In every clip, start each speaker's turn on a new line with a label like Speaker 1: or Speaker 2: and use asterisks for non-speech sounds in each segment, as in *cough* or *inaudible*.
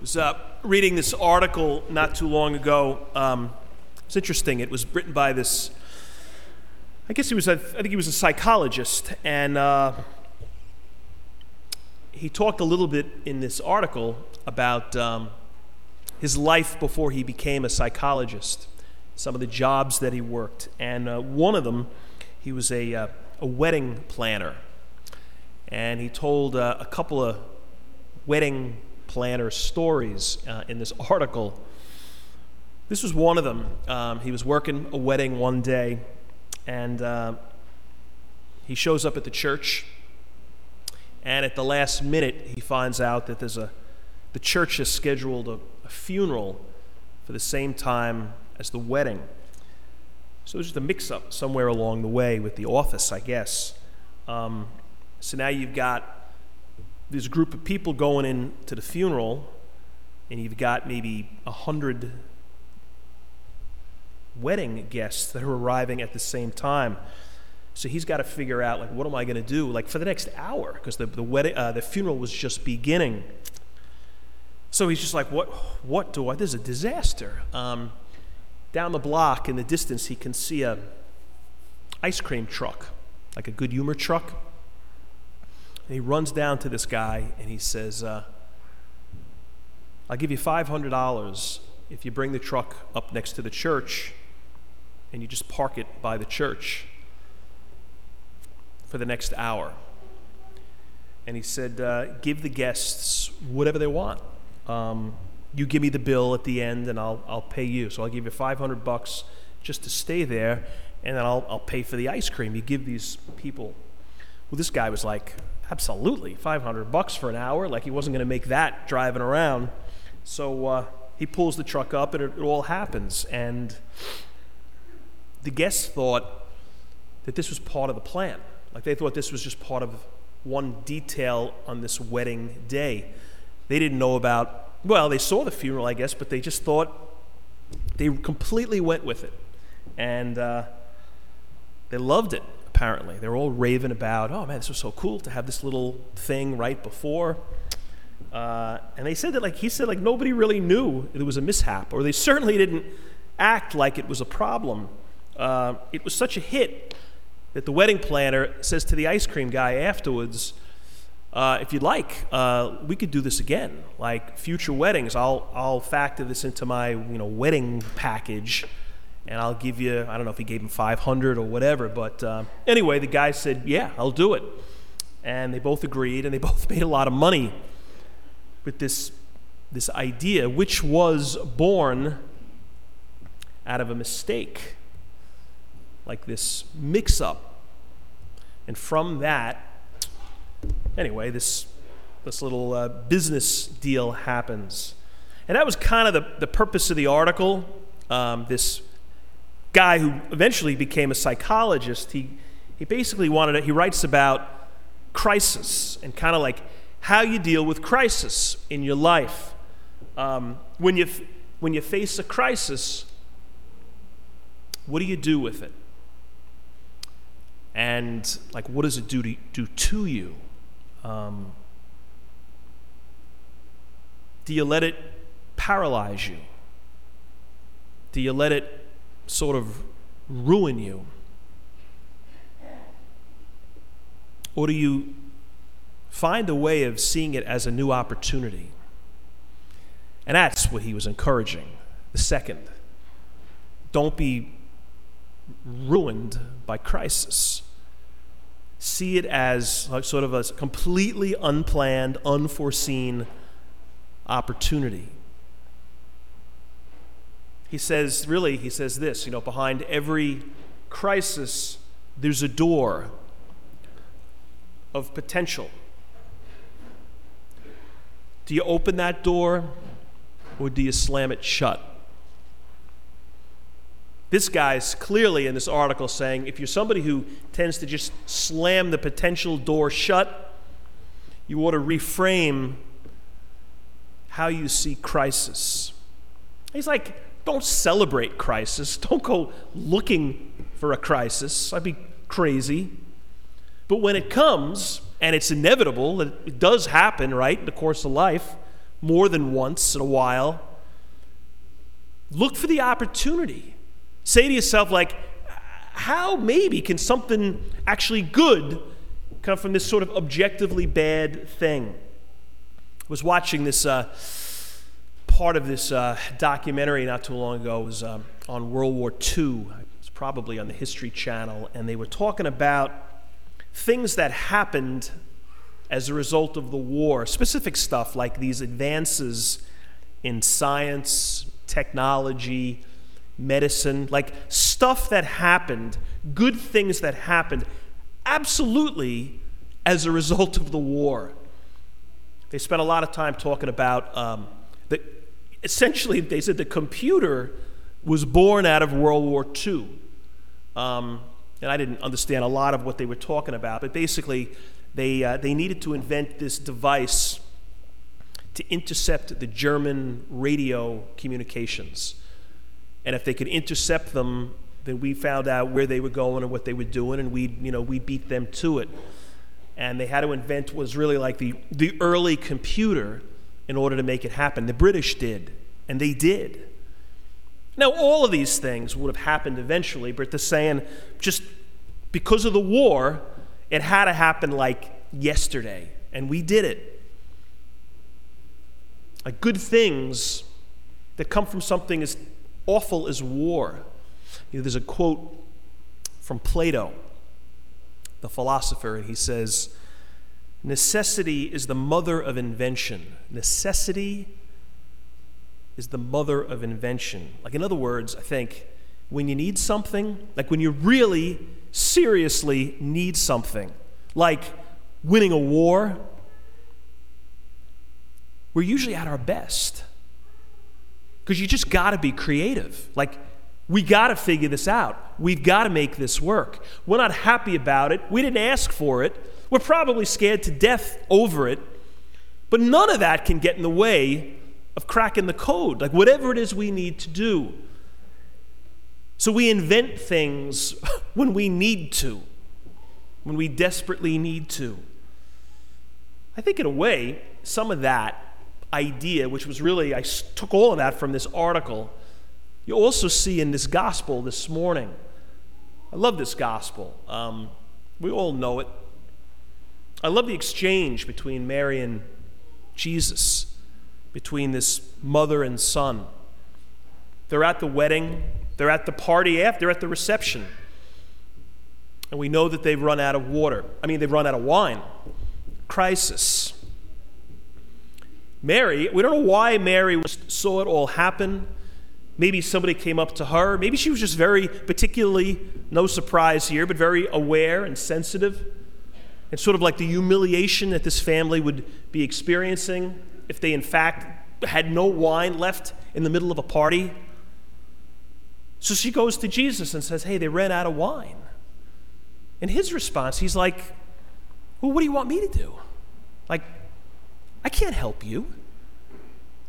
Speaker 1: was uh, reading this article not too long ago. Um, it's interesting. It was written by this. I guess he was. A, I think he was a psychologist, and uh, he talked a little bit in this article about um, his life before he became a psychologist, some of the jobs that he worked, and uh, one of them, he was a, uh, a wedding planner, and he told uh, a couple of wedding planner stories uh, in this article. This was one of them. Um, he was working a wedding one day, and uh, he shows up at the church. And at the last minute, he finds out that there's a the church has scheduled a, a funeral for the same time as the wedding. So there's just a mix-up somewhere along the way with the office, I guess. Um, so now you've got there's a group of people going in to the funeral, and you've got maybe a hundred wedding guests that are arriving at the same time. So he's got to figure out, like, what am I going to do, like, for the next hour? Because the, the, wedding, uh, the funeral was just beginning. So he's just like, what, what do I, this is a disaster. Um, down the block in the distance, he can see a ice cream truck, like a good humor truck. And he runs down to this guy and he says, uh, I'll give you $500 if you bring the truck up next to the church and you just park it by the church for the next hour. And he said, uh, Give the guests whatever they want. Um, you give me the bill at the end and I'll, I'll pay you. So I'll give you 500 bucks just to stay there and then I'll, I'll pay for the ice cream. You give these people. Well, this guy was like, Absolutely, 500 bucks for an hour. Like he wasn't going to make that driving around. So uh, he pulls the truck up and it, it all happens. And the guests thought that this was part of the plan. Like they thought this was just part of one detail on this wedding day. They didn't know about, well, they saw the funeral, I guess, but they just thought they completely went with it. And uh, they loved it apparently. They were all raving about, oh man, this was so cool to have this little thing right before. Uh, and they said that, like, he said, like, nobody really knew it was a mishap, or they certainly didn't act like it was a problem. Uh, it was such a hit that the wedding planner says to the ice cream guy afterwards, uh, if you'd like, uh, we could do this again. Like future weddings, I'll, I'll factor this into my you know, wedding package and I'll give you, I don't know if he gave him 500 or whatever, but uh, anyway, the guy said, Yeah, I'll do it. And they both agreed, and they *laughs* both made a lot of money with this, this idea, which was born out of a mistake, like this mix up. And from that, anyway, this, this little uh, business deal happens. And that was kind of the, the purpose of the article. Um, this guy who eventually became a psychologist, he, he basically wanted to, he writes about crisis and kind of like how you deal with crisis in your life. Um, when, you, when you face a crisis, what do you do with it? And like, what does it do to, do to you? Um, do you let it paralyze you? Do you let it sort of ruin you? Or do you find a way of seeing it as a new opportunity? And that's what he was encouraging. The second, don't be ruined by crisis. See it as sort of a completely unplanned, unforeseen opportunity he says, really, he says this you know, behind every crisis, there's a door of potential. Do you open that door or do you slam it shut? This guy's clearly in this article saying if you're somebody who tends to just slam the potential door shut, you ought to reframe how you see crisis. He's like, don't celebrate crisis. Don't go looking for a crisis. I'd be crazy. But when it comes, and it's inevitable, it does happen, right, in the course of life, more than once in a while. Look for the opportunity. Say to yourself, like, how maybe can something actually good come from this sort of objectively bad thing? I was watching this uh, part of this uh, documentary not too long ago. Was um, on World War II. It's probably on the History Channel, and they were talking about things that happened as a result of the war, specific stuff like these advances in science, technology, medicine, like stuff that happened, good things that happened, absolutely as a result of the war. They spent a lot of time talking about um. Essentially, they said the computer was born out of World War II. Um, and I didn't understand a lot of what they were talking about, but basically, they, uh, they needed to invent this device to intercept the German radio communications. And if they could intercept them, then we found out where they were going and what they were doing, and we, you know, we beat them to it. And they had to invent what was really like the, the early computer in order to make it happen. The British did, and they did. Now, all of these things would have happened eventually, but they're saying just because of the war, it had to happen like yesterday, and we did it. Like good things that come from something as awful as war. You know, there's a quote from Plato, the philosopher, and he says, Necessity is the mother of invention. Necessity is the mother of invention. Like, in other words, I think when you need something, like when you really seriously need something, like winning a war, we're usually at our best. Because you just got to be creative. Like, we got to figure this out. We've got to make this work. We're not happy about it. We didn't ask for it. We're probably scared to death over it. But none of that can get in the way of cracking the code, like whatever it is we need to do. So we invent things *laughs* when we need to, when we desperately need to. I think, in a way, some of that idea, which was really, I took all of that from this article, you also see in this gospel this morning. I love this gospel. Um, we all know it. I love the exchange between Mary and Jesus, between this mother and son. They're at the wedding, they're at the party after, they're at the reception. And we know that they've run out of water. I mean, they've run out of wine. Crisis. Mary, we don't know why Mary saw it all happen. Maybe somebody came up to her. Maybe she was just very, particularly, no surprise here, but very aware and sensitive. And sort of like the humiliation that this family would be experiencing if they, in fact, had no wine left in the middle of a party. So she goes to Jesus and says, Hey, they ran out of wine. And his response, he's like, Well, what do you want me to do? Like, I can't help you,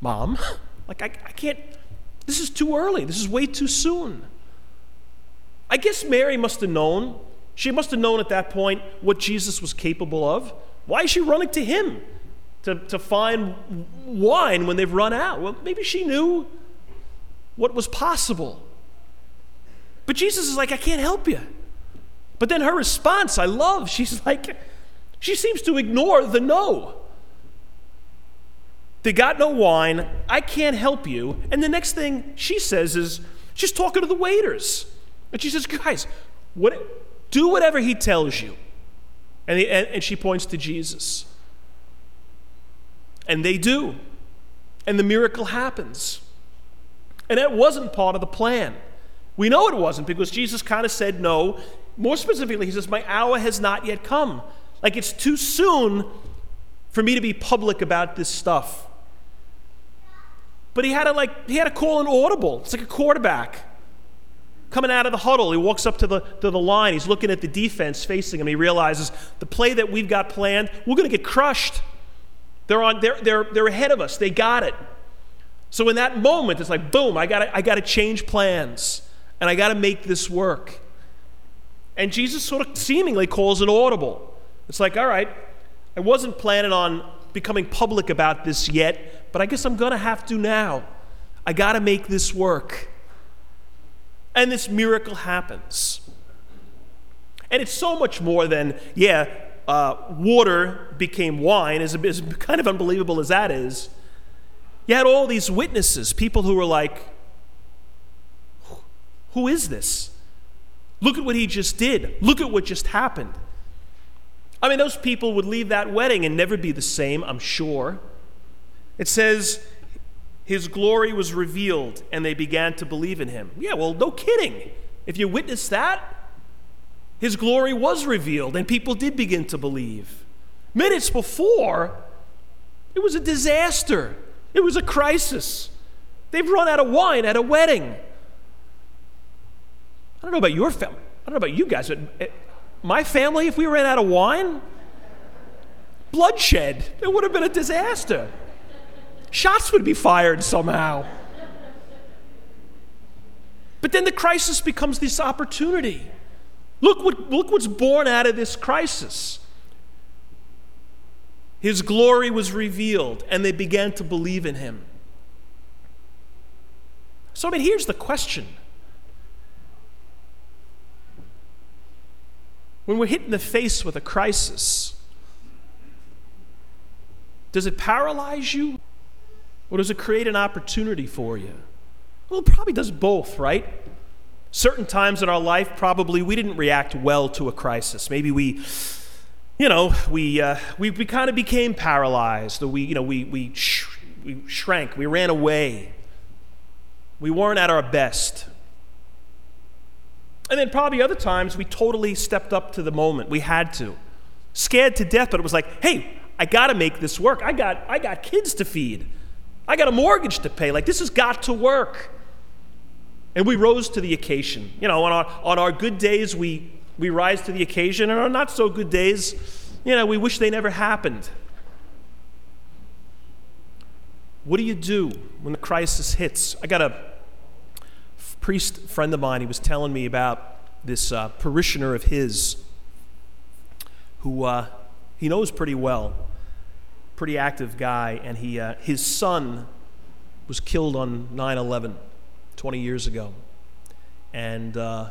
Speaker 1: mom. *laughs* Like, I, I can't, this is too early. This is way too soon. I guess Mary must have known. She must have known at that point what Jesus was capable of. Why is she running to him to, to find wine when they've run out? Well, maybe she knew what was possible. But Jesus is like, I can't help you. But then her response, I love. *laughs* She's like, she seems to ignore the no. They got no wine. I can't help you. And the next thing she says is, she's talking to the waiters. And she says, guys, what, do whatever he tells you. And, and, and she points to Jesus. And they do. And the miracle happens. And that wasn't part of the plan. We know it wasn't because Jesus kind of said no. More specifically, he says, My hour has not yet come. Like it's too soon for me to be public about this stuff. But he had to like he had to call an audible. It's like a quarterback coming out of the huddle. He walks up to the to the line. He's looking at the defense facing him. He realizes the play that we've got planned, we're going to get crushed. They're on they're they're they're ahead of us. They got it. So in that moment, it's like boom, I got I to change plans and I got to make this work. And Jesus sort of seemingly calls an audible. It's like, all right, I wasn't planning on becoming public about this yet, but I guess I'm going to have to now. I got to make this work. And this miracle happens. And it's so much more than, yeah, uh, water became wine, as, as kind of unbelievable as that is. You had all these witnesses, people who were like, Who is this? Look at what he just did. Look at what just happened. I mean, those people would leave that wedding and never be the same, I'm sure. It says, His glory was revealed and they began to believe in him. Yeah, well, no kidding. If you witness that, his glory was revealed and people did begin to believe. Minutes before, it was a disaster, it was a crisis. They've run out of wine at a wedding. I don't know about your family. I don't know about you guys, but eh, my family, if we ran out of wine, bloodshed. It would have been a disaster. Shots would be fired somehow. But then the crisis becomes this opportunity. Look, what, look what's born out of this crisis. His glory was revealed, and they began to believe in him. So, I mean, here's the question When we're hit in the face with a crisis, does it paralyze you or does it create an opportunity for you? Well, it probably does both, right? Certain times in our life, probably we didn't react well to a crisis. Maybe we, you know, we, uh, we, we kind of became paralyzed, or we, you know, we, we, sh- we shrank, we ran away. We weren't at our best. And then probably other times we totally stepped up to the moment. We had to. Scared to death, but it was like, hey, I got to make this work. I got, I got kids to feed. I got a mortgage to pay. Like, this has got to work. And we rose to the occasion. You know, on our, on our good days, we, we rise to the occasion. And on not so good days, you know, we wish they never happened. What do you do when the crisis hits? I got a priest friend of mine, he was telling me about this uh, parishioner of his who uh, he knows pretty well, pretty active guy, and he, uh, his son was killed on 9 11 20 years ago. And uh,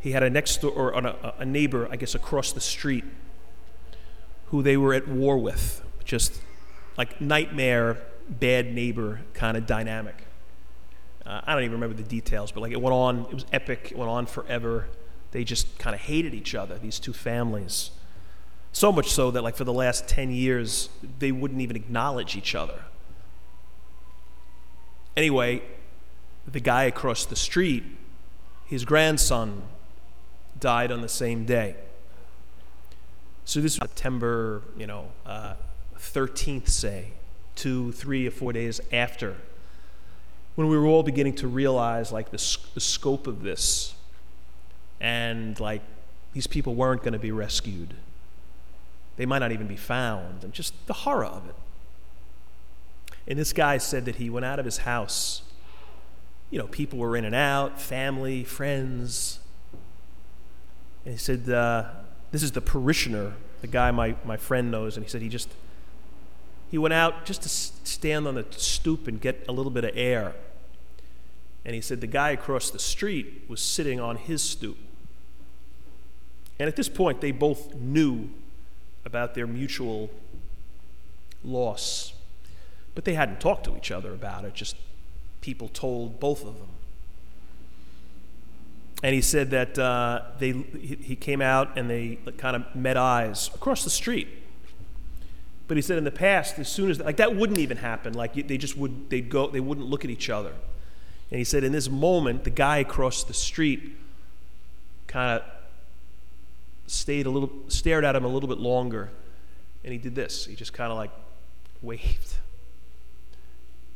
Speaker 1: he had a next door, or a, a neighbor, I guess, across the street who they were at war with. Just like nightmare, bad neighbor kind of dynamic. Uh, I don't even remember the details, but like it went on, it was epic, it went on forever. They just kind of hated each other, these two families. So much so that, like, for the last 10 years, they wouldn't even acknowledge each other. Anyway, the guy across the street, his grandson died on the same day. So this was September, you know, uh, 13th, say, two, three, or four days after when we were all beginning to realize like the, the scope of this and like these people weren't going to be rescued they might not even be found. And just the horror of it. And this guy said that he went out of his house. You know people were in and out family friends. And he said uh, this is the parishioner the guy my, my friend knows. And he said he just he went out just to stand on the stoop and get a little bit of air. And he said the guy across the street was sitting on his stoop. And at this point, they both knew about their mutual loss. But they hadn't talked to each other about it, just people told both of them. And he said that uh, they, he came out and they kind of met eyes across the street. But he said in the past, as soon as, like, that wouldn't even happen. Like, they just would, they'd go, they wouldn't look at each other. And he said, in this moment, the guy across the street kind of stayed a little, stared at him a little bit longer, and he did this. He just kind of like waved.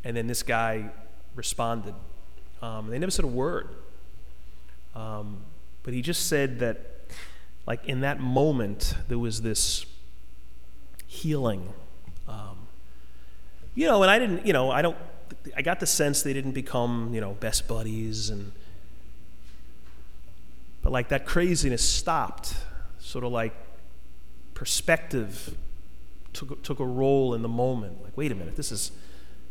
Speaker 1: And then this guy responded. Um, they never said a word. Um, but he just said that, like, in that moment, there was this healing. Um, you know, and I didn't, you know, I don't I got the sense they didn't become, you know, best buddies and but like that craziness stopped. Sort of like perspective took, took a role in the moment. Like, wait a minute, this is,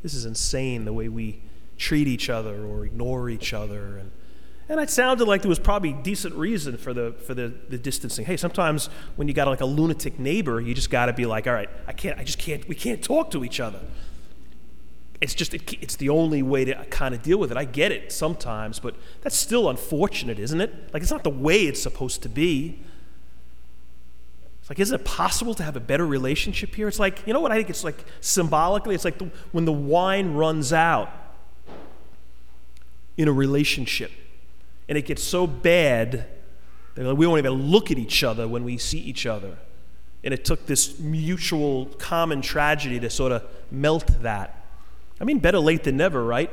Speaker 1: this is insane the way we treat each other or ignore each other. And, and it sounded like there was probably decent reason for the, for the, the distancing. Hey, sometimes when you got like a lunatic neighbor, you just got to be like, all right, I can't, I just can't, we can't talk to each other. It's just, it, it's the only way to kind of deal with it. I get it sometimes, but that's still unfortunate, isn't it? Like, it's not the way it's supposed to be. Like, is it possible to have a better relationship here? It's like, you know what I think it's like symbolically? It's like the, when the wine runs out in a relationship and it gets so bad that we won't even look at each other when we see each other. And it took this mutual common tragedy to sort of melt that. I mean, better late than never, right?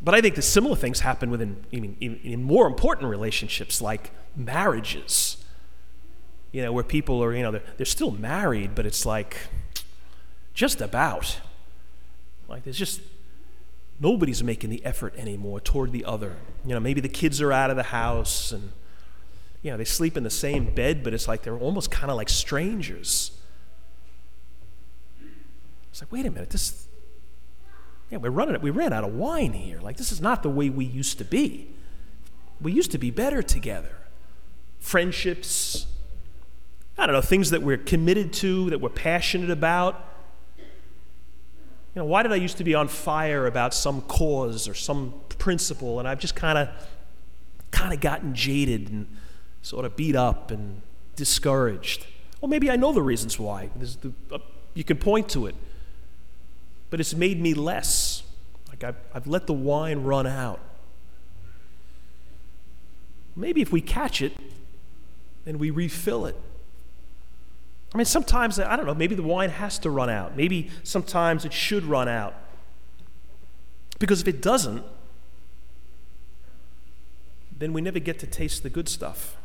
Speaker 1: But I think the similar things happen within I even, in more important relationships like marriages. You know, where people are, you know, they're, they're still married, but it's like just about. Like there's just nobody's making the effort anymore toward the other. You know, maybe the kids are out of the house and, you know, they sleep in the same bed, but it's like they're almost kind of like strangers. It's like, wait a minute, this, yeah, we're running, we ran out of wine here. Like, this is not the way we used to be. We used to be better together. Friendships, I don't know, things that we're committed to, that we're passionate about. You know, why did I used to be on fire about some cause or some principle, and I've just kind of, kind of gotten jaded and sort of beat up and discouraged? Well, maybe I know the reasons why. The, uh, you can point to it but it's made me less. Like I've, I've let the wine run out. Maybe if we catch it, then we refill it. I mean, sometimes, I don't know, maybe the wine has to run out. Maybe sometimes it should run out. Because if it doesn't, then we never get to taste the good stuff.